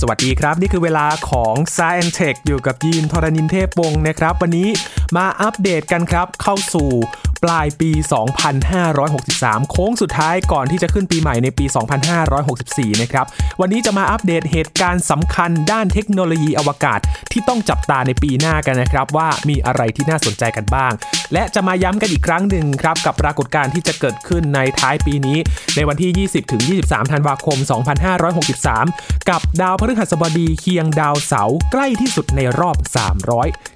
สวัสดีครับ นี่คือเวลาของ s ซ e n t e c h อยู่กับยีนทรณินเทพวงศ์นะครับ วันนี้มาอัปเดตกันครับ เข้าสู่ปลายปี 2563 โค้งสุดท้ายก่อนที่จะขึ้นปีใหม่ในปี 2564 นะครับ วันนี้จะมาอัปเดตเหตุการณ์สำคัญด้านเทคโนโลยีอวกาศที่ต้องจับตาในปีหน้ากันนะครับ ว่ามีอะไรที่น่าสนใจกันบ้าง และจะมาย้ำกันอีกครั้งหนึ่งครับกับปรากฏการณ์ที่จะเกิดขึ้นในท้ายปีนี้ ในวันที่ 20ถึง23 ธันวาคม 2563 กับดาวพฤหัสบดีเคียงดาวเสาร์ใกล้ที่สุดในรอบ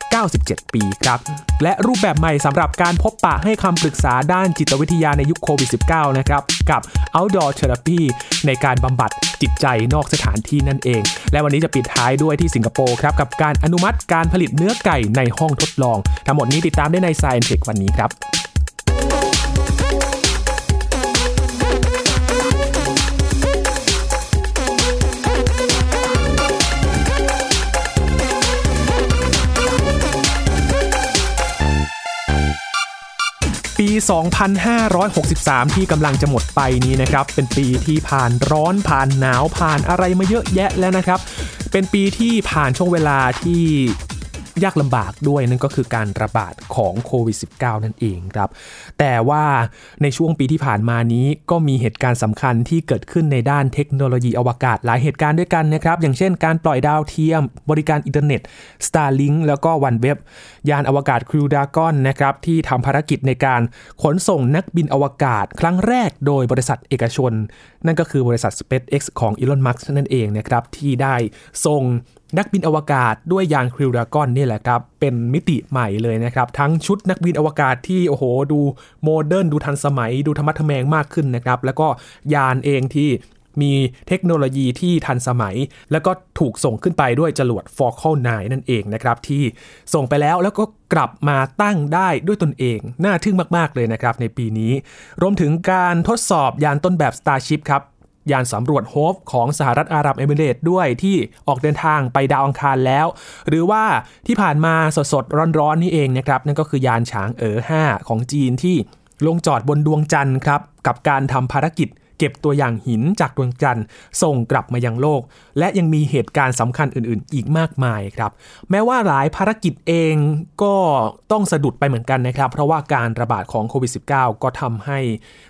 397 ปีครับและรูปแบบใหม่สำหรับการพบปะให้คำปรึกษาด้านจิตวิทยาในยุคโควิด -19 นะครับกับ outdoor therapy ในการบำบัดจิตใจนอกสถานที่นั่นเองและวันนี้จะปิดท้ายด้วยที่สิงคโปร์ครับกับการอนุมัติการผลิตเนื้อไก่ในห้องทดลอง ทั้งหมดนี้ติดตามได้ใน Science Tech วันนี้ครับ ปี 2563 ที่กำลังจะหมดไปนี้นะครับ เป็นปีที่ผ่านร้อนผ่านหนาวผ่านอะไรมาเยอะแยะแล้วนะครับ เป็นปีที่ผ่านช่วงเวลาที่ ยากลำบากด้วยนั่นก็คือการระบาดของโควิด -19 นั่นเองครับ แต่ว่าในช่วงปีที่ผ่านมานี้ก็มีเหตุการณ์สำคัญที่เกิดขึ้นในด้านเทคโนโลยีอวกาศหลายเหตุการณ์ด้วยกันนะครับ อย่างเช่นการปล่อยดาวเทียม บริการอินเทอร์เน็ต Starlink แล้วก็ OneWeb ยานอวกาศ Crew Dragon นะครับที่ทำภารกิจในการขนส่งนักบินอวกาศ ครั้งแรกโดยบริษัทเอกชน นั่นก็คือบริษัท SpaceX ของอีลอนมัสก์นั่นเองนะครับที่ได้ส่ง นักบินอวกาศด้วยยาน Crew Dragon นี่แหละครับ เป็นมิติใหม่เลยนะครับ ทั้งชุดนักบินอวกาศที่โอ้โห ดู modern ดูทันสมัย ดูทะมัดทะแมงมากขึ้นนะครับ แล้วก็ยานเองที่มีเทคโนโลยีที่ทันสมัย แล้วก็ถูกส่งขึ้นไปด้วยจรวด Falcon 9 นั่นเองนะครับ ที่ส่งไปแล้วแล้วก็กลับมาตั้งได้ด้วยตนเอง น่าทึ่งมาก ๆ เลยนะครับในปีนี้ รวมถึงการทดสอบยานต้นแบบ Starship ครับ ยานสำรวจโฮฟของสหรัฐอาหรับเอมิเรตส์ด้วยที่ออกเดินทางไปดาวอังคารแล้ว หรือว่าที่ผ่านมาสดๆ ร้อนๆ นี่เองนะครับ นั่นก็คือยานฉางเอ๋อ5ของจีนที่ลงจอดบนดวงจันทร์ครับ กับการทำภารกิจ เก็บตัวอย่างหินจากดวงจันทร์ส่งกลับมายังโลก และยังมีเหตุการณ์สำคัญอื่นๆ อีกมากมายครับ แม้ว่าหลายภารกิจเองก็ต้องสะดุดไปเหมือนกันนะครับ เพราะว่าการระบาดของโควิด -19 ก็ทำให้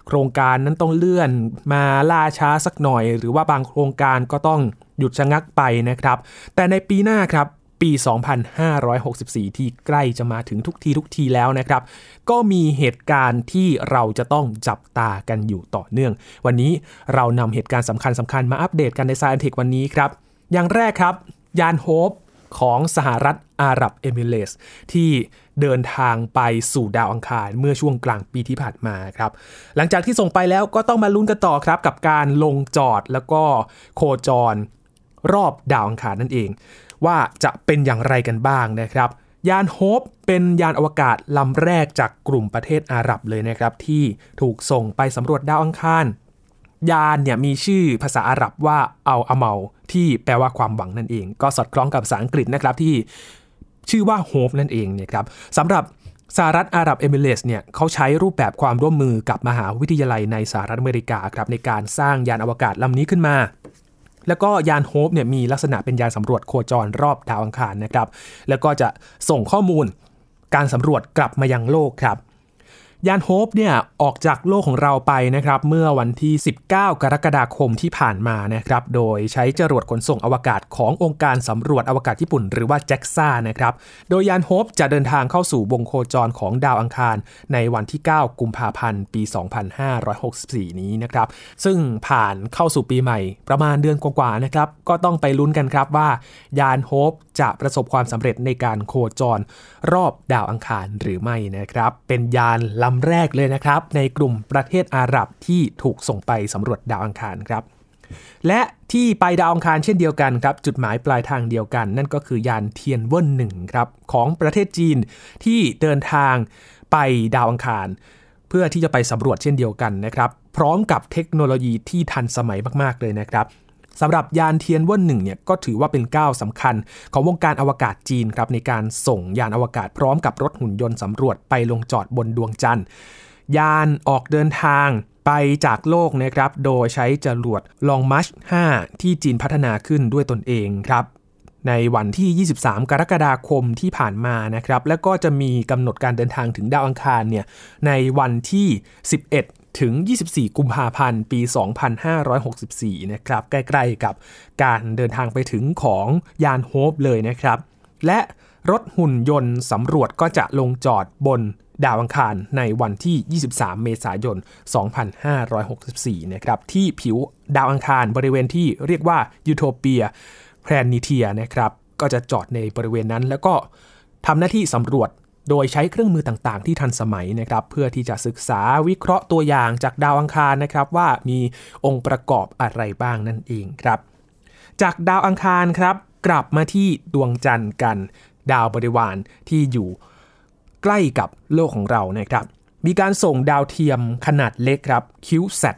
โครงการนั้นต้องเลื่อนมาล่าช้าสักหน่อย หรือว่าบางโครงการก็ต้องหยุดชะงักไปนะครับ แต่ในปีหน้าครับ ปี 2564 ที่ใกล้จะมาถึงทุกทีทุกทีแล้วนะครับ ก็มีเหตุการณ์ที่เราจะต้องจับตากันอยู่ต่อเนื่อง วันนี้เรานำเหตุการณ์สำคัญสำคัญมาอัปเดตกันใน Science Tech วันนี้ครับ อย่างแรกครับ ยานโฮปของสหรัฐอาหรับเอมิเรสที่เดินทางไปสู่ดาวอังคารเมื่อช่วงกลางปีที่ผ่านมาครับ หลังจากที่ส่งไปแล้วก็ต้องมาลุ้นกันต่อครับ กับการลงจอดแล้วก็โคจรรอบดาวอังคารนั่นเอง ว่าจะเป็นอย่างไรกันบ้างนะครับ ยานโฮปเป็นยานอวกาศลำแรกจากกลุ่มประเทศอาหรับเลยนะครับ ที่ถูกส่งไปสำรวจดาวอังคารยานเนี่ยมีชื่อภาษาอาหรับว่าอัลอาเมาที่แปลว่าความหวังนั่นเอง ก็สอดคล้องกับภาษาอังกฤษนะครับที่ชื่อว่าโฮปนั่นเองเนี่ยครับสำหรับสหรัฐอาหรับเอมิเรตส์เนี่ยเขาใช้รูปแบบความร่วมมือกับมหาวิทยาลัยในสหรัฐอเมริกาครับในการสร้างยานอวกาศลำนี้ขึ้นมา แล้วก็ยานโฮปเนี่ยมีลักษณะเป็นยานสำรวจโคจรรอบดาวอังคารนะครับ แล้วก็จะส่งข้อมูลการสำรวจกลับมายังโลกครับ ยานโฮปเนี่ยออกจากโลกของเราไปนะครับเมื่อวันที่ 19 กรกฎาคมที่ผ่านมานะครับโดยใช้จรวดขนส่งอวกาศขององค์การสำรวจอวกาศญี่ปุ่น หรือว่า JAXA นะครับโดยยานโฮปจะเดินทางเข้าสู่วงโคจรของดาวอังคาร ในวันที่ 9 กุมภาพันธ์ ปี 2564 นี้นะครับซึ่งผ่านเข้าสู่ปีใหม่ประมาณเดือนกว่าๆนะครับก็ต้องไปลุ้นกันครับว่ายานโฮปจะประสบความสำเร็จในการโคจรรอบดาวอังคารหรือไม่นะครับเป็นยานลำแรกเลยนะครับ ในกลุ่มประเทศอาหรับที่ถูกส่งไปสำรวจดาวอังคารครับ และที่ไปดาวอังคารเช่นเดียวกันครับ จุดหมายปลายทางเดียวกัน นั่นก็คือยานเทียนเวินหนึ่งครับของประเทศจีนที่เดินทางไปดาวอังคาร เพื่อที่จะไปสำรวจเช่นเดียวกันนะครับ พร้อมกับเทคโนโลยีที่ทันสมัยมาก ๆ เลยนะครับ สำหรับยานเทียนเว่นหนึ่งเนี่ยก็ถือว่าเป็นก้าวสำคัญ ของวงการอวกาศจีนครับในการส่งยานอวกาศพร้อมกับรถหุ่นยนต์สำรวจไปลงจอดบนดวงจันทร์ ยานออกเดินทางไปจากโลกนะครับโดยใช้จรวดลองมัช 5 ที่จีนพัฒนาขึ้นด้วยตนเองครับในวันที่ 23 กรกฎาคมที่ผ่านมานะครับ แล้วก็จะมีกำหนดการเดินทางถึงดาวอังคารเนี่ยในวันที่ 11 ถึง 24 กุมภาพันธ์ ปี 2564 นะครับ ใกล้ๆกับการเดินทางไปถึงของยานโฮปเลยนะครับ และรถหุ่นยนต์สำรวจก็จะลงจอดบนดาวอังคารในวันที่ 23 เมษายน 2564 นะครับ ที่ผิวดาวอังคารบริเวณที่เรียกว่า Utopia Planitia นะครับ ก็จะจอดในบริเวณนั้นแล้วก็ทำหน้าที่สำรวจ โดยใช้เครื่องมือต่างๆ ที่ทันสมัยนะครับเพื่อที่จะศึกษาวิเคราะห์ตัวอย่างจากดาวอังคารนะครับว่ามีองค์ประกอบอะไรบ้างนั่นเองครับ จากดาวอังคารครับกลับมาที่ดวงจันทร์กัน ดาวบริวารที่อยู่ใกล้กับโลกของเรานะครับ มีการส่งดาวเทียมขนาดเล็กครับ CubeSat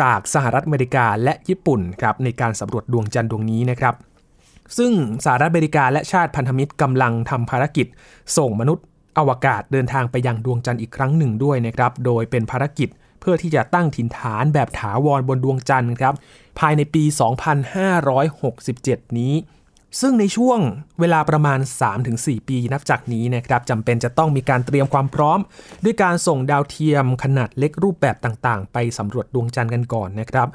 จากสหรัฐอเมริกาและญี่ปุ่นครับในการสำรวจดวงจันทร์ดวงนี้นะครับ ซึ่งสหรัฐอเมริกาและชาติพันธมิตรกำลังทำภารกิจ ส่งมนุษย์อวกาศเดินทางไปยังดวงจันทร์อีกครั้งหนึ่งด้วยนะครับ โดยเป็นภารกิจเพื่อที่จะตั้งถิ่นฐานแบบถาวรบนดวงจันทร์ครับ ภายในปี 2567 นี้ ซึ่งในช่วงเวลาประมาณ 3-4 ปีนับจากนี้นะครับจำเป็นจะต้องมีการเตรียมความพร้อม ด้วยการส่งดาวเทียมขนาดเล็กรูปแบบต่างๆ ไปสำรวจดวงจันทร์กันก่อนนะครับ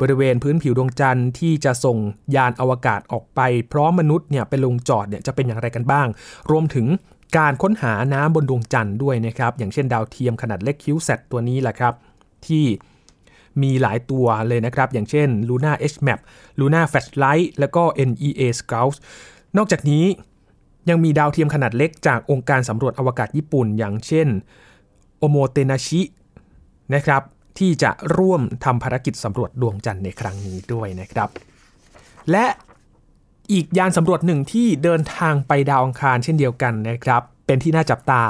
บริเวณพื้นผิวดวงจันทร์ที่จะส่งยานอวกาศออกไป พร้อมมนุษย์เนี่ยไปลงจอดเนี่ยจะเป็นอย่างไรกันบ้าง รวมถึงการค้นหาน้ำบนดวงจันทร์ด้วยนะครับ อย่างเช่นดาวเทียมขนาดเล็กคิวแซตตัวนี้แหละครับ ที่ มีหลายตัวเลยนะครับ อย่างเช่น Luna HMAP Luna Flashlight แล้วก็ NEA Scout นอกจากนี้ยังมีดาวเทียมขนาดเล็กจากองค์การสำรวจอวกาศญี่ปุ่น อย่างเช่นโอโมเตนาชินะครับที่จะร่วมทำภารกิจสำรวจดวงจันทร์ในครั้งนี้ด้วยนะครับ และอีกยานสำรวจหนึ่งที่เดินทางไปดาวอังคารเช่นเดียวกันนะครับ เป็นที่น่าจับตา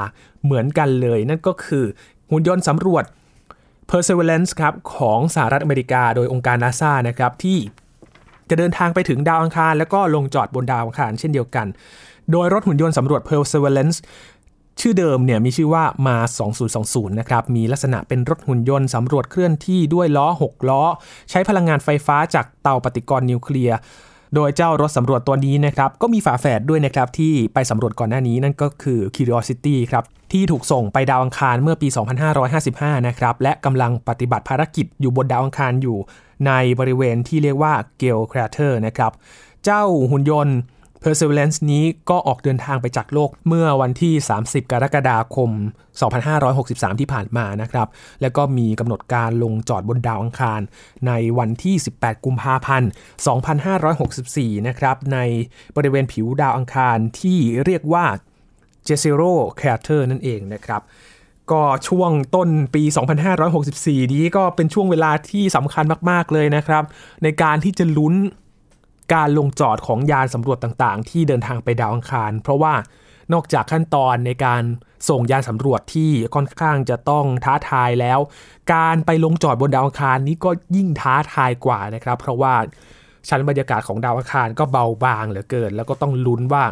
เหมือนกันเลย นั่นก็คือหุ่นยนต์สำรวจ Perseverance ครับของสหรัฐอเมริกาโดยองค์การนาซานะครับที่จะเดินทางไปถึงดาวอังคาร แล้วก็ลงจอดบนดาวอังคารเช่นเดียวกัน โดยรถหุ่นยนต์สำรวจ Perseverance ชื่อเดิมเนี่ยมีชื่อว่ามา 2020 นะครับ มีลักษณะเป็นรถหุ่นยนต์สำรวจเคลื่อนที่ด้วยล้อ 6 ล้อ ใช้พลังงานไฟฟ้าจากเตาปฏิกรณ์นิวเคลียร์ โดยเจ้ารถสำรวจตัวนี้นะครับก็มีฝาแฝดด้วยนะครับที่ไปสำรวจก่อนหน้านี้นั่นก็คือ Curiosity ครับที่ถูกส่งไปดาวอังคารเมื่อปี 2555 นะครับและกำลังปฏิบัติภารกิจอยู่บนดาวอังคารอยู่ในบริเวณที่เรียกว่า Gale Crater นะครับเจ้าหุ่นยนต์ Perseverance นี้ก็ออกเดินทางไปจากโลกเมื่อวันที่ 30 กรกฎาคม 2563 ที่ผ่านมานะครับ แล้วก็มีกำหนดการลงจอดบนดาวอังคาร ในวันที่ 18 กุมภาพันธ์ 2564 นะครับ ในบริเวณผิวดาวอังคารที่เรียกว่า j e z e r o Crater นั่นเองนะครับก็ช่วงต้นปี 2564 นี้ก็เป็นช่วงเวลาที่สำคัญมาก ๆ เลยนะครับ ในการที่จะลุ้น การลงจอดของยานสำรวจต่างๆ ที่เดินทางไปดาวอังคาร เพราะว่านอกจากขั้นตอนในการส่งยานสำรวจที่ค่อนข้างจะต้องท้าทายแล้ว การไปลงจอดบนดาวอังคารนี้ก็ยิ่งท้าทายกว่านะครับ เพราะว่าชั้นบรรยากาศของดาวอังคารก็เบาบางเหลือเกิน แล้วก็ต้องลุ้นว่า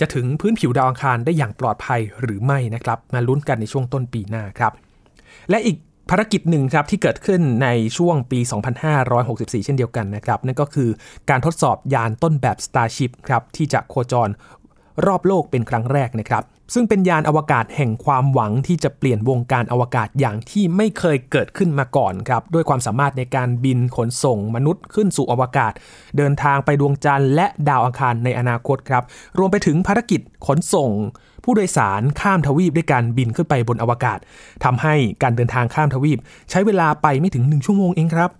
จะถึงพื้นผิวดาวอังคารได้อย่างปลอดภัยหรือไม่นะครับ มาลุ้นกันในช่วงต้นปีหน้าครับ และอีก ภารกิจหนึ่งครับที่เกิดขึ้นในช่วงปี 2564 เช่นเดียวกันนะครับ นั่นก็คือการทดสอบยานต้นแบบ Starship ครับที่จะโคจรรอบโลกเป็นครั้งแรกนะครับ ซึ่งเป็นยานอวกาศแห่งความหวังที่จะเปลี่ยนวงการอวกาศอย่างที่ไม่เคยเกิดขึ้นมาก่อนครับ ด้วยความสามารถในการบินขนส่งมนุษย์ขึ้นสู่อวกาศ เดินทางไปดวงจันทร์และดาวอังคารในอนาคตครับ รวมไปถึงภารกิจขนส่ง ผู้โดยสารข้ามทวีปด้วยการบินขึ้นไปบนอวกาศทำให้การเดินทางข้ามทวีป ใช้เวลาไปไม่ถึง 1 ชั่วโมงเองครับ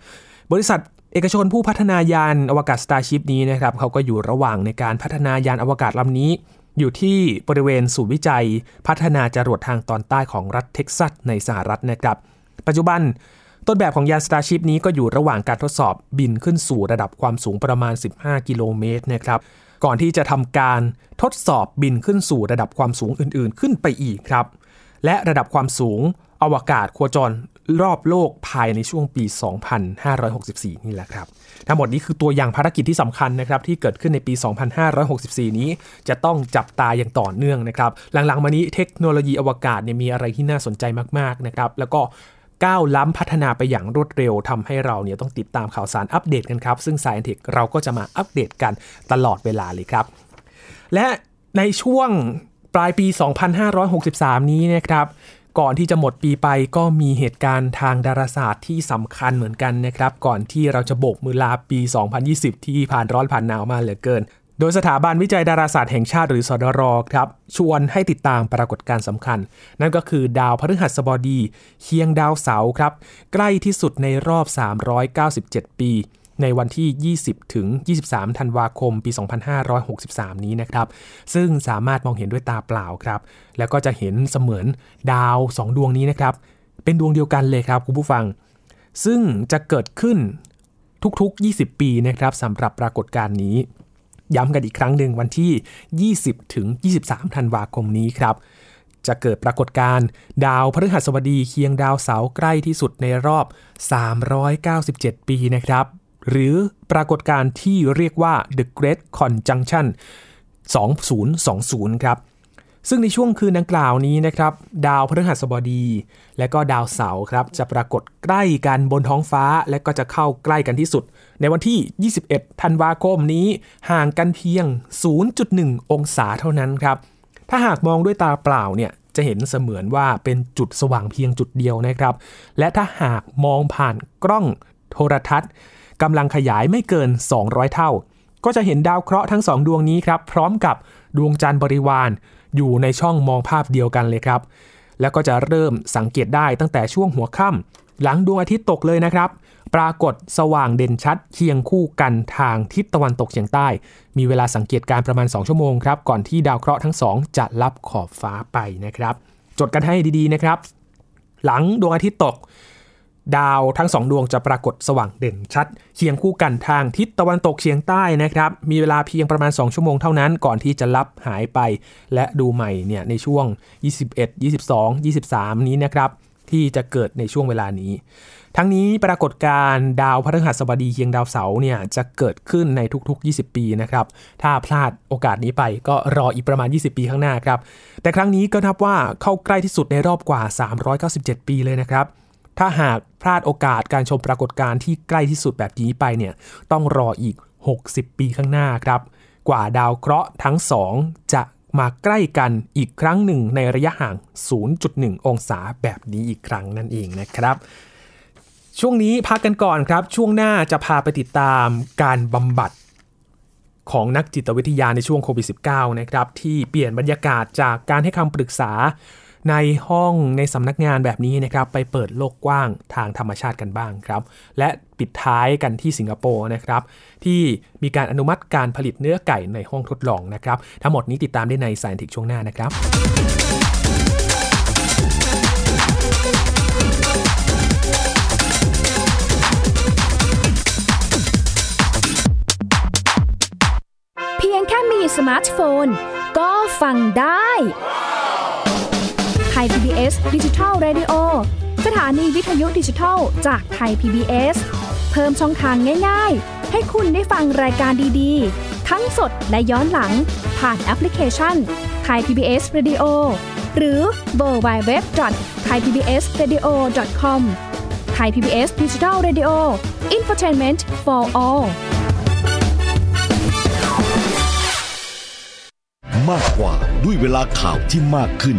บริษัทเอกชนผู้พัฒนายานอวกาศ Starship นี้นะครับเขาก็อยู่ระหว่างในการพัฒนายานอวกาศลำนี้ อยู่ที่บริเวณศูนย์วิจัย พัฒนาจรวดทางตอนใต้ของรัฐเท็กซัสในสหรัฐนะครับ ปัจจุบันต้นแบบของยาน Starship นี้ก็อยู่ระหว่างการทดสอบบินขึ้นสู่ระดับความสูงประมาณ 15 กิโลเมตรนะครับ ก่อนที่จะทำการทดสอบบินขึ้นสู่ระดับความสูงอื่นๆ ขึ้นไปอีกครับ และระดับความสูงอวกาศโคจรรอบโลกภายในช่วงปี 2564 นี่แหละครับ ทั้งหมดนี้คือตัวอย่างภารกิจที่สำคัญนะครับที่เกิดขึ้นในปี 2564 นี้จะต้องจับตาอย่างต่อเนื่องนะครับ หลังๆ มานี้เทคโนโลยีอวกาศเนี่ยมีอะไรที่น่าสนใจมากๆนะครับ แล้วก็ ก้าวล้ำพัฒนาไปอย่างรวดเร็วทำให้เราเนี่ยต้องติดตามข่าวสารอัปเดตกันครับ ซึ่ง Science Tech เราก็จะมาอัปเดตกันตลอดเวลาเลยครับ และในช่วงปลายปี 2563 นี้นะครับก่อนที่จะหมดปีไปก็มีเหตุการณ์ทางดาราศาสตร์ที่สำคัญเหมือนกันนะครับ ก่อนที่เราจะโบกมือลาปี 2020 ที่ผ่านร้อนผ่านหนาวมาเหลือเกิน โดยสถาบันวิจัยดาราศาสตร์แห่งชาติหรือสดรครับชวนให้ติดตามปรากฏการณ์สำคัญ นั่นก็คือดาวพฤหัสบดีเคียงดาวเสาร์ครับ ใกล้ที่สุดในรอบ 397 ปี ในวันที่ 20 ถึง 23 ธันวาคม ปี 2563 นี้นะครับ ซึ่งสามารถมองเห็นด้วยตาเปล่าครับ แล้วก็จะเห็นเสมือนดาว 2 ดวงนี้นะครับ เป็นดวงเดียวกันเลยครับคุณผู้ฟัง ซึ่งจะเกิดขึ้นทุกๆ 20 ปีนะครับสำหรับปรากฏการณ์นี้ ย้ำกันอีกครั้งหนึ่งวันที่ 20 ถึง 23 ธันวาคมนี้ครับ จะเกิดปรากฏการณ์ดาวพฤหัสบดีเคียงดาวเสาร์ใกล้ที่สุดในรอบ 397 ปีนะครับ หรือปรากฏการณ์ที่เรียกว่า The Great Conjunction 2020 ครับ ซึ่งในช่วงคืนดังกล่าวนี้นะครับ ดาวพฤหัสบดี และก็ดาวเสาร์ครับ จะปรากฏใกล้กันบนท้องฟ้า และก็จะเข้าใกล้กันที่สุด ในวันที่ 21 ธันวาคมนี้ ห่างกันเพียง 0.1 องศาเท่านั้นครับ ถ้าหากมองด้วยตาเปล่าเนี่ยจะเห็นเสมือนว่าเป็นจุดสว่างเพียงจุดเดียวนะครับ และถ้าหากมองผ่านกล้องโทรทัศน์กำลังขยายไม่เกิน 200 เท่า ก็จะเห็นดาวเคราะห์ทั้งสองดวงนี้ครับ พร้อมกับดวงจันทร์บริวาร อยู่ในช่องมองภาพเดียวกันเลยครับ แล้วก็จะเริ่มสังเกตได้ตั้งแต่ช่วงหัวค่ำหลังดวงอาทิตย์ตกเลยนะครับ ปรากฏสว่างเด่นชัดเคียงคู่กันทางทิศตะวันตกเฉียงใต้ มีเวลาสังเกตการประมาณ 2 ชั่วโมงครับ ก่อนที่ดาวเคราะห์ทั้งสองจะลับขอบฟ้าไปนะครับ จดกันให้ดีๆนะครับ หลังดวงอาทิตย์ตก ดาวทั้งสองดวงจะปรากฏสว่างเด่นชัดเคียงคู่กันทางทิศตะวันตกเฉียงใต้นะครับ มีเวลาเพียงประมาณ 2 ชั่วโมงเท่านั้นก่อนที่จะลับหายไป และดูใหม่เนี่ยในช่วง 21 22 23 นี้นะครับ ที่จะเกิดในช่วงเวลานี้ ทั้งนี้ปรากฏการดาวพฤหัสบดีเคียงดาวเสาร์เนี่ยจะเกิดขึ้นในทุกๆ 20 ปีนะครับ ถ้าพลาดโอกาสนี้ไปก็รออีกประมาณ 20 ปีข้างหน้าครับ แต่ครั้งนี้ก็นับว่าเข้าใกล้ที่สุดในรอบกว่า 397 ปีเลยนะครับ ถ้าหากพลาดโอกาสการชมปรากฏการณ์ที่ใกล้ที่สุดแบบนี้ไปเนี่ยต้องรออีก 60 ปีข้างหน้าครับ กว่าดาวเคราะห์ทั้งสองจะมาใกล้กันอีกครั้งหนึ่งในระยะห่าง 0.1 องศาแบบนี้อีกครั้งนั่นเองนะครับ ช่วงนี้พักกันก่อนครับ ช่วงหน้าจะพาไปติดตามการบำบัดของนักจิตวิทยาในช่วงโควิด -19 นะครับที่เปลี่ยนบรรยากาศจากการให้คำปรึกษา ในห้องในสำนักงานแบบนี้นะครับไปเปิดโลกกว้างทางธรรมชาติกันบ้างครับ และปิดท้ายกันที่สิงคโปร์นะครับ ที่มีการอนุมัติการผลิตเนื้อไก่ในห้องทดลองนะครับ ทั้งหมดนี้ติดตามได้ใน Scientific ช่วงหน้านะครับเพียงแค่มีสมาร์ทโฟน ก็ฟังได้ ไทย PBS Digital Radio สถานีวิทยุดิจิทัลจากไทย PBS เพิ่มช่องทางง่าย ๆ ให้คุณได้ฟังรายการดีๆ ทั้งสดและย้อนหลัง ผ่านแอปพลิเคชันไทย PBS Radio หรือเวอร์ไบเว็บไทยพีบีเอสเรดิโอคอมไทยพีบีเอสดิจิทัลเรดิโออินฟอร์ทนเมนต์ for all มากกว่าด้วยเวลาข่าวที่มากขึ้น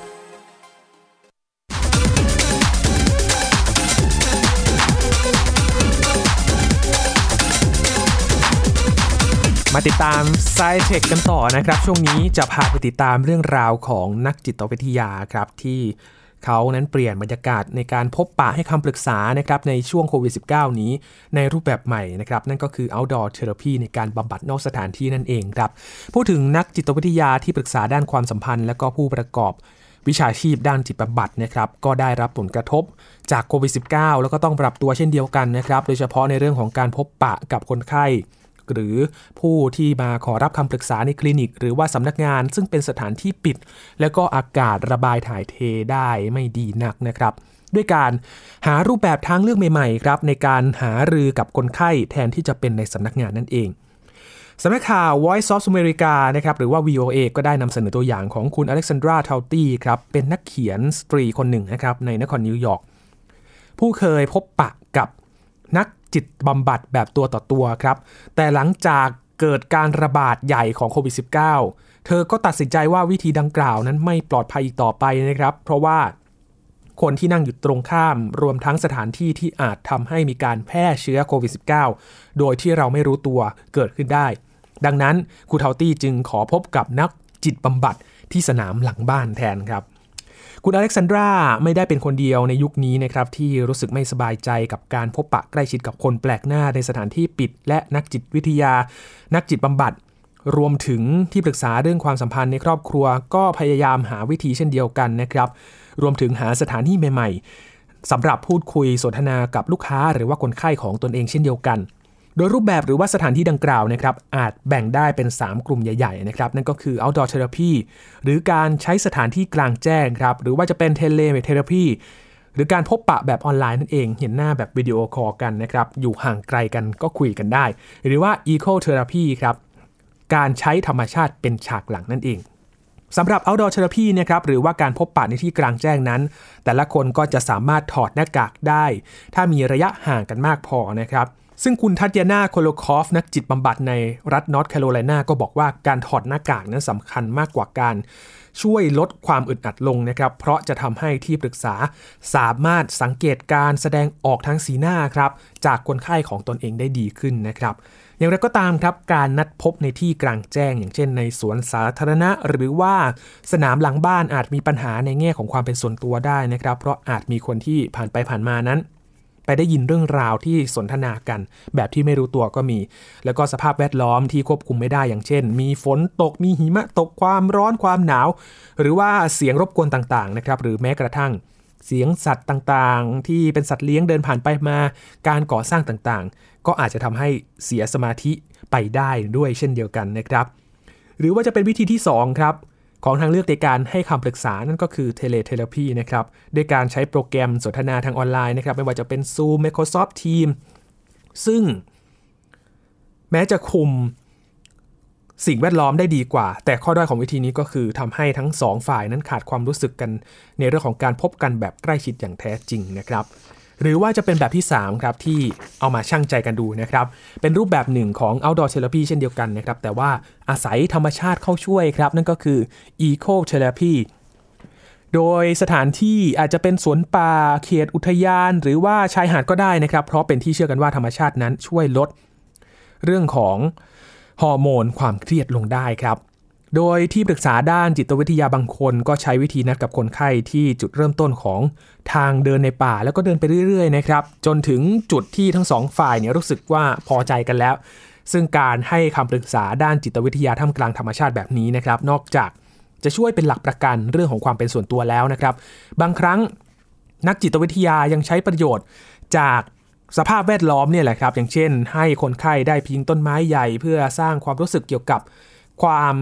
ไมาติดตาม s ซเทคกันต่อนะครับ ช่วงนี้จะพาไปติดตามเรื่องราวของนักจิตวิทยาครับที่เขานั้นเปลี่ยนบรรยากาศในการพบปะให้คำปรึกษานะครับในช่วงโควิด -19 นี้ในรูปแบบใหม่นะครับนั่นก็คือ outdoor therapy ในการบำบัดนอกสถานที่นั่นเองครับ พูดถึงนักจิตวิทยาที่ปรึกษาด้านความสัมพันธ์ และก็ผู้ประกอบวิชาชีพด้านจิตบำบัดนะครับก็ได้รับผลกระทบจากโควิด -19 แล้วก็ต้องปรับตัวเช่นเดียวกันนะครับโดยเฉพาะในเรื่องของการพบปะกับคนไข้ หรือผู้ที่มาขอรับคำปรึกษาในคลินิก หรือว่าสำนักงานซึ่งเป็นสถานที่ปิด แล้วก็อากาศระบายถ่ายเทได้ไม่ดีนักนะครับด้วยการหารูปแบบทางเลือกใหม่ๆครับในการหารือกับคนไข้แทนที่จะเป็นในสำนักงานนั่นเองสำนักข่าว Voice of America นะครับหรือว่า VOA ก็ได้นำเสนอตัวอย่างของคุณอเล็กซานดราเทลตี้ครับเป็นนักเขียนสตรีคนหนึ่งนะครับในนครนิวยอร์กผู้เคยพบปะกับนัก จิตบำบัดแบบตัวต่อตัวครับ แต่หลังจากเกิดการระบาดใหญ่ของโควิด -19 เธอก็ตัดสินใจว่าวิธีดังกล่าวนั้นไม่ปลอดภัยอีกต่อไปนะครับ เพราะว่าคนที่นั่งอยู่ตรงข้ามรวมทั้งสถานที่ที่อาจทำให้มีการแพร่เชื้อโควิด -19 โดยที่เราไม่รู้ตัวเกิดขึ้นได้ ดังนั้นครูเทาตี้จึงขอพบกับนักจิตบำบัดที่สนามหลังบ้านแทนครับ คุณอเล็กซานดราไม่ได้เป็นคนเดียวในยุคนี้นะครับที่รู้สึกไม่สบายใจกับการพบปะใกล้ชิดกับคนแปลกหน้าในสถานที่ปิด และนักจิตวิทยา นักจิตบำบัด รวมถึงที่ปรึกษาเรื่องความสัมพันธ์ในครอบครัว ก็พยายามหาวิธีเช่นเดียวกันนะครับ รวมถึงหาสถานที่ใหม่ ๆสำหรับพูดคุยสนทนากับลูกค้าหรือว่าคนไข้ของตนเองเช่นเดียวกัน โดยรูปแบบหรือว่าสถานที่ดังกล่าวนะครับอาจแบ่งได้เป็น 3 กลุ่มใหญ่ๆนะครับนั่นก็คือ outdoor therapy หรือการใช้สถานที่กลางแจ้งครับหรือว่าจะเป็น teletherapy หรือการพบปะแบบออนไลน์นั่นเองเห็นหน้าแบบวิดีโอคอลกันนะครับอยู่ห่างไกลกันก็คุยกันได้ หรือว่า eco therapy ครับการใช้ธรรมชาติเป็นฉากหลังนั่นเองสำหรับ outdoor therapy นะครับหรือว่าการพบปะในที่กลางแจ้งนั้น แต่ละคนก็จะสามารถถอดหน้ากากได้ ถ้ามีระยะห่างกันมากพอนะครับ ซึ่งคุณทัตยานาโคโลคอฟ นักจิตบำบัดในรัฐนอร์ทแคโรไลนาก็บอกว่าการถอดหน้ากากนั้นสำคัญมากกว่าการช่วยลดความอึดอัดลงนะครับ เพราะจะทำให้ที่ปรึกษาสามารถสังเกตการแสดงออกทางสีหน้าครับ จากคนไข้ของตนเองได้ดีขึ้นนะครับ อย่างไรก็ตามครับ การนัดพบในที่กลางแจ้ง อย่างเช่นในสวนสาธารณะ หรือว่าสนามหลังบ้านอาจมีปัญหาในแง่ของความเป็นส่วนตัวได้นะครับ เพราะอาจมีคนที่ผ่านไปผ่านมานั้น ไปได้ยินเรื่องราวที่สนทนากัน แบบที่ไม่รู้ตัวก็มี แล้วก็สภาพแวดล้อมที่ควบคุมไม่ได้อย่างเช่น มีฝนตกมีหิมะตกความร้อนความหนาว หรือว่าเสียงรบกวนต่างๆนะครับหรือแม้กระทั่งเสียงสัตว์ต่างๆ ที่เป็นสัตว์เลี้ยงเดินผ่านไปมา การก่อสร้างต่างๆ ก็อาจจะทำให้เสียสมาธิไปได้ด้วยเช่นเดียวกันนะครับ หรือว่าจะเป็นวิธีที่ 2 ครับ ของทางเลือกในการให้คำปรึกษานั่นก็คือ teletherapy นะครับด้วยการใช้โปรแกรมสนทนาทางออนไลน์นะครับไม่ว่าจะเป็น Zoom Microsoft Teams ซึ่ง แม้จะคุมสิ่งแวดล้อมได้ดีกว่า แต่ข้อด้อยของวิธีนี้ก็คือทำให้ทั้งสองฝ่ายนั้นขาดความรู้สึกกัน ในเรื่องของการพบกันแบบใกล้ชิดอย่างแท้จริงนะครับ หรือว่าจะเป็นแบบที่ 3 ครับ ที่เอามาชั่งใจกันดูนะครับ เป็นรูปแบบหนึ่งของ outdoor therapy เช่นเดียวกันนะครับ แต่ว่าอาศัยธรรมชาติเข้าช่วยครับ นั่นก็คือ eco therapy โดยสถานที่อาจจะเป็นสวนป่าเขตอุทยาน หรือว่าชายหาดก็ได้นะครับ เพราะเป็นที่เชื่อกันว่าธรรมชาตินั้นช่วยลด เรื่องของฮอร์โมนความเครียดลงได้ครับ โดยที่ปรึกษาด้านจิตวิทยาบางคนก็ใช้วิธีนัดกับคนไข้ที่จุดเริ่มต้นของทางเดินในป่าแล้วก็เดินไปเรื่อยๆนะครับจนถึงจุดที่ทั้งสองฝ่ายเนี่ยรู้สึกว่าพอใจกันแล้ว ซึ่งการให้คำปรึกษาด้านจิตวิทยาท่ามกลางธรรมชาติแบบนี้นะครับ นอกจากจะช่วยเป็นหลักประกันเรื่องของความเป็นส่วนตัวแล้วนะครับ บางครั้งนักจิตวิทยายังใช้ประโยชน์จากสภาพแวดล้อมเนี่ยแหละครับ อย่างเช่น ให้คนไข้ได้พิงต้นไม้ใหญ่ เพื่อสร้างความรู้สึกเกี่ยวกับความ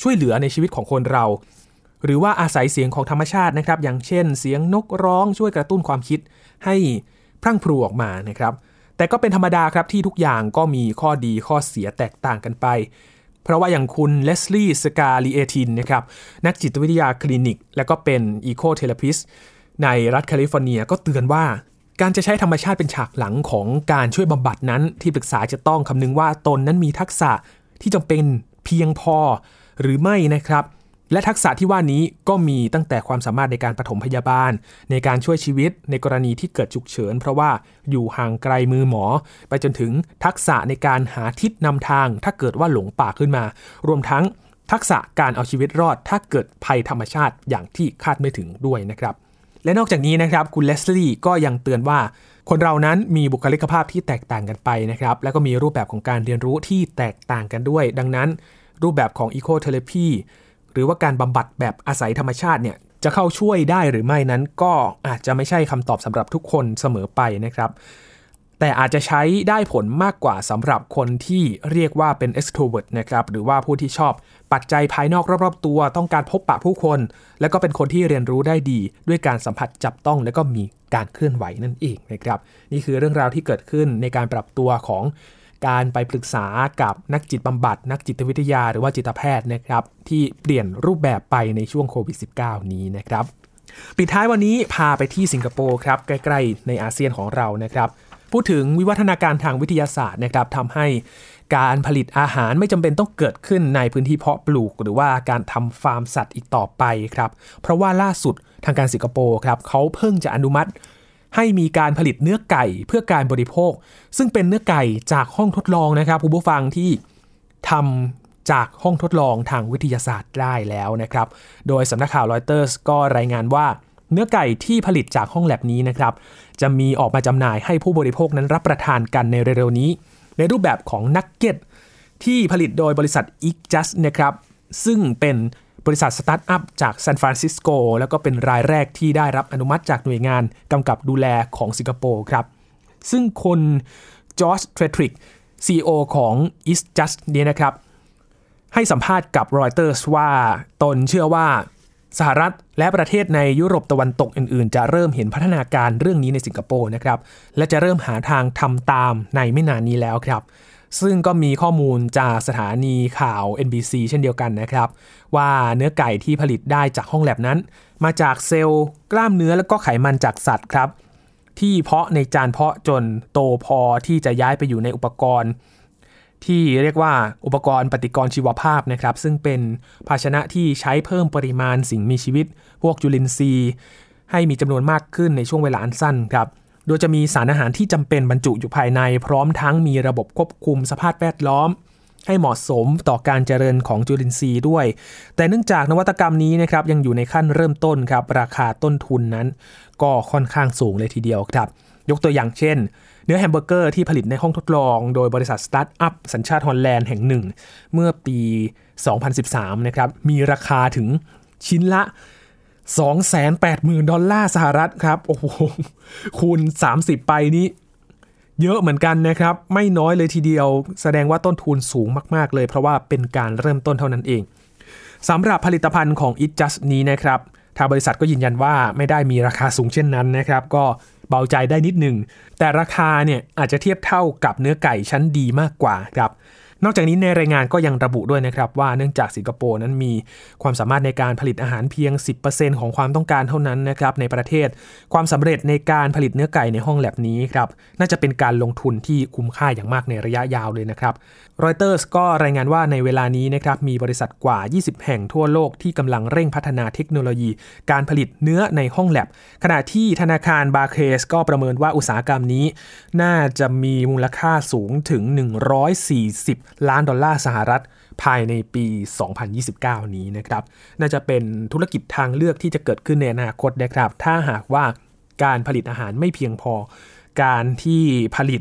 ช่วยเหลือในชีวิตของคนเรา หรือว่าอาศัยเสียงของธรรมชาตินะครับ อย่างเช่น เสียงนกร้องช่วยกระตุ้นความคิดให้พรั่งพรูออกมานะครับ แต่ก็เป็นธรรมดาครับที่ทุกอย่างก็มีข้อดีข้อเสียแตกต่างกันไป เพราะว่าอย่างคุณเลสลี่สกาลีเอทินนะครับนักจิตวิทยาคลินิก และก็เป็น ecotherapist ในรัฐแคลิฟอร์เนียก็เตือนว่าการจะใช้ธรรมชาติเป็นฉากหลังของการช่วยบำบัดนั้น ที่ปรึกษาจะต้องคำนึงว่าตนนั้นมีทักษะที่จำเป็นเพียงพอ หรือไม่นะครับ และทักษะที่ว่านี้ก็มีตั้งแต่ความสามารถในการปฐมพยาบาล ในการช่วยชีวิตในกรณีที่เกิดฉุกเฉิน เพราะว่าอยู่ห่างไกลมือหมอ ไปจนถึงทักษะในการหาทิศนำทาง ถ้าเกิดว่าหลงป่าขึ้นมา รวมทั้งทักษะการเอาชีวิตรอด ถ้าเกิดภัยธรรมชาติอย่างที่คาดไม่ถึงด้วยนะครับ และนอกจากนี้นะครับคุณเลสลี่ก็ยังเตือนว่า คนเรานั้นมีบุคลิกภาพที่แตกต่างกันไปนะครับ แล้วก็มีรูปแบบของการเรียนรู้ที่แตกต่างกันด้วย ดังนั้น รูปแบบของอีโคเทเลพีหรือว่าการบำบัดแบบอาศัยธรรมชาติเนี่ยจะเข้าช่วยได้หรือไม่นั้นก็อาจจะไม่ใช่คำตอบสำหรับทุกคนเสมอไปนะครับ แต่อาจจะใช้ได้ผลมากกว่าสำหรับคนที่เรียกว่าเป็น extrovert นะครับหรือว่าผู้ที่ชอบปัจจัยภายนอกรอบๆตัว ต้องการพบปะผู้คน และก็เป็นคนที่เรียนรู้ได้ดี ด้วยการสัมผัสจับต้อง และก็มีการเคลื่อนไหวนั่นเองนะครับ นี่คือเรื่องราวที่เกิดขึ้นในการปรับตัวของ การไปปรึกษากับนักจิตบำบัด นักจิตวิทยาหรือว่าจิตแพทย์นะครับ ที่เปลี่ยนรูปแบบไปในช่วงโควิด -19 นี้นะครับ ปิดท้ายวันนี้พาไปที่สิงคโปร์ครับ ใกล้ๆ ในอาเซียนของเรานะครับ พูดถึงวิวัฒนาการทางวิทยาศาสตร์นะครับทำให้การผลิตอาหารไม่จำเป็นต้องเกิดขึ้นในพื้นที่เพาะปลูก หรือว่าการทำฟาร์มสัตว์อีกต่อไปครับ เพราะว่าล่าสุดทางการสิงคโปร์ครับเขาเพิ่งจะอนุมัติ ให้มีการผลิตเนื้อไก่เพื่อการบริโภค ซึ่งเป็นเนื้อไก่จากห้องทดลองนะครับคุณผู้ฟังที่ทำจากห้องทดลองทางวิทยาศาสตร์ได้แล้วนะครับ โดยสำนักข่าวรอยเตอร์สก็รายงานว่าเนื้อไก่ที่ผลิตจากห้องแลบนี้นะครับ จะมีออกมาจำหน่ายให้ผู้บริโภคนั้นรับประทานกันในเร็วๆนี้ ในรูปแบบของนักเก็ตที่ผลิตโดยบริษัท i g j u s t นะครับซึ่งเป็น บริษัทสตาร์ทอัพจากซานฟรานซิสโกแล้วก็เป็นรายแรกที่ได้รับอนุมัติจากหน่วยงานกำกับดูแลของสิงคโปร์ครับ ซึ่งคนจอร์จเทรทริก CEO ของ i s Just เนี่ยนะครับ ให้สัมภาษณ์กับรอยเตอร์สว่าตนเชื่อว่าสหรัฐและประเทศในยุโรปตะวันตกอื่นๆ จะเริ่มเห็นพัฒนาการเรื่องนี้ในสิงคโปร์นะครับ และจะเริ่มหาทางทำตามในไม่นานนี้แล้วครับ ซึ่งก็มีข้อมูลจากสถานีข่าว NBC เช่นเดียวกันนะครับ ว่าเนื้อไก่ที่ผลิตได้จากห้องแลบนั้น มาจากเซลล์กล้ามเนื้อและก็ไขมันจากสัตว์ครับ ที่เพาะในจานเพาะจนโตพอที่จะย้ายไปอยู่ในอุปกรณ์ ที่เรียกว่าอุปกรณ์ปฏิกรณ์ชีวภาพนะครับ ซึ่งเป็นภาชนะที่ใช้เพิ่มปริมาณสิ่งมีชีวิต พวกจุลินทรีย์ ให้มีจำนวนมากขึ้นในช่วงเวลาอันสั้นครับ โดยจะมีสารอาหารที่จำเป็นบรรจุอยู่ภายใน พร้อมทั้งมีระบบควบคุมสภาพแวดล้อม ให้เหมาะสมต่อการเจริญของจุลินทรีย์ด้วย แต่เนื่องจากนวัตกรรมนี้นะครับยังอยู่ในขั้นเริ่มต้นครับราคาต้นทุนนั้น ก็ค่อนข้างสูงเลยทีเดียวครับยกตัวอย่างเช่น เนื้อแฮมเบอร์เกอร์ที่ผลิตในห้องทดลอง โดยบริษัทสตาร์ทอัพสัญชาติฮอลแลนด์แห่งหนึ่ง เมื่อปี 2013 นะครับ มีราคาถึงชิ้นละ 280,000 ดอลลาร์สหรัฐครับ โอ้โห คูณ 30 ไปนี้ เยอะเหมือนกันนะครับ ไม่น้อยเลยทีเดียว แสดงว่าต้นทุนสูงมากๆเลย เพราะว่าเป็นการเริ่มต้นเท่านั้นเองสำหรับผลิตภัณฑ์ของ It Just นี้นะครับทางบริษัทก็ยืนยันว่าไม่ได้มีราคาสูงเช่นนั้นนะครับ ก็เบาใจได้นิดหนึ่ง แต่ราคาเนี่ยอาจจะเทียบเท่ากับเนื้อไก่ชั้นดีมากกว่าครับ นอกจากนี้ในรายงานก็ยังระบุด้วยนะครับว่าเนื่องจากสิงคโปร์นั้นมีความสามารถในการผลิตอาหารเพียง 10%ของความต้องการเท่านั้นนะครับในประเทศ ความสำเร็จในการผลิตเนื้อไก่ในห้องแลบนี้ครับน่าจะเป็นการลงทุนที่คุ้มค่าอย่างมากในระยะยาวเลยนะครับรอยเตอร์สก็รายงานว่าในเวลานี้นะครับมีบริษัทกว่า 20 แห่งทั่วโลกที่กำลังเร่งพัฒนาเทคโนโลยี การผลิตเนื้อในห้องแลบขณะที่ธนาคารบาเคสก็ประเมินว่าอุตสาหกรรมนี้ น่าจะมีมูลค่าสูงถึง 140ล้านดอลลาร์สหรัฐ ภายในปี 2029 นี้นะครับ น่าจะเป็นธุรกิจทางเลือกที่จะเกิดขึ้นในอนาคตนะครับ ถ้าหากว่าการผลิตอาหารไม่เพียงพอ การที่ผลิต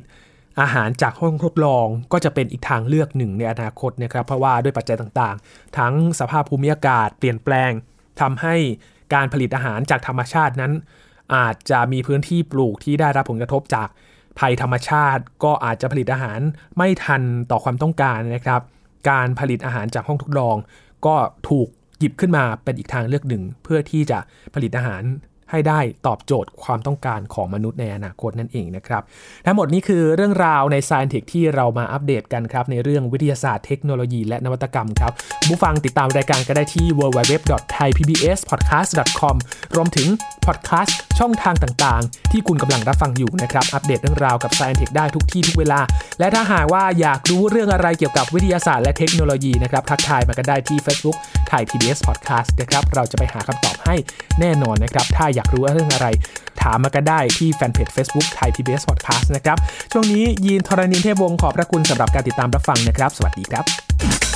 อาหารจากห้องทดลองก็จะเป็นอีกทางเลือกหนึ่งในอนาคตนะครับ เพราะว่าด้วยปัจจัยต่างๆ ทั้งสภาพภูมิอากาศเปลี่ยนแปลงทำให้การผลิตอาหารจากธรรมชาตินั้น อาจจะมีพื้นที่ปลูกที่ได้รับผลกระทบจาก ภัยธรรมชาติก็อาจจะผลิตอาหารไม่ทันต่อความต้องการนะครับ การผลิตอาหารจากห้องทดลอง ก็ถูกหยิบขึ้นมาเป็นอีกทางเลือกหนึ่ง เพื่อที่จะผลิตอาหารให้ได้ตอบโจทย์ความต้องการของมนุษย์ในอนาคตนั่นเองนะครับ ทั้งหมดนี้คือเรื่องราวใน s c i e n Tech ที่เรามาอัปเดตกันครับ ในเรื่องวิทยาศาสตร์เทคโนโลยีและนวัตกรรมครับผู้ฟังติดตามรายการก็ได้ที่ www.thaipbspodcast.com รวมถึงพอดแคสต์ ช่องทางต่างๆ ที่คุณกำลังรับฟังอยู่นะครับ อัปเดตเรื่องราวกับ Science Tech ได้ทุกที่ทุกเวลา และถ้าหากว่าอยากรู้เรื่องอะไรเกี่ยวกับวิทยาศาสตร์และเทคโนโลยีนะครับ ทักทายมากันได้ที่ Facebook ไทย PBS Podcast นะครับ เราจะไปหาคำตอบให้แน่นอนนะครับ ถ้าอยากรู้เรื่องอะไร ถามมากันได้ที่แฟนเพจ Facebook ไทย PBS Podcast นะครับ ช่วงนี้ยีนทรณินเทพวงศ์ขอบพระคุณสำหรับการติดตามรับฟังนะครับ สวัสดีครับ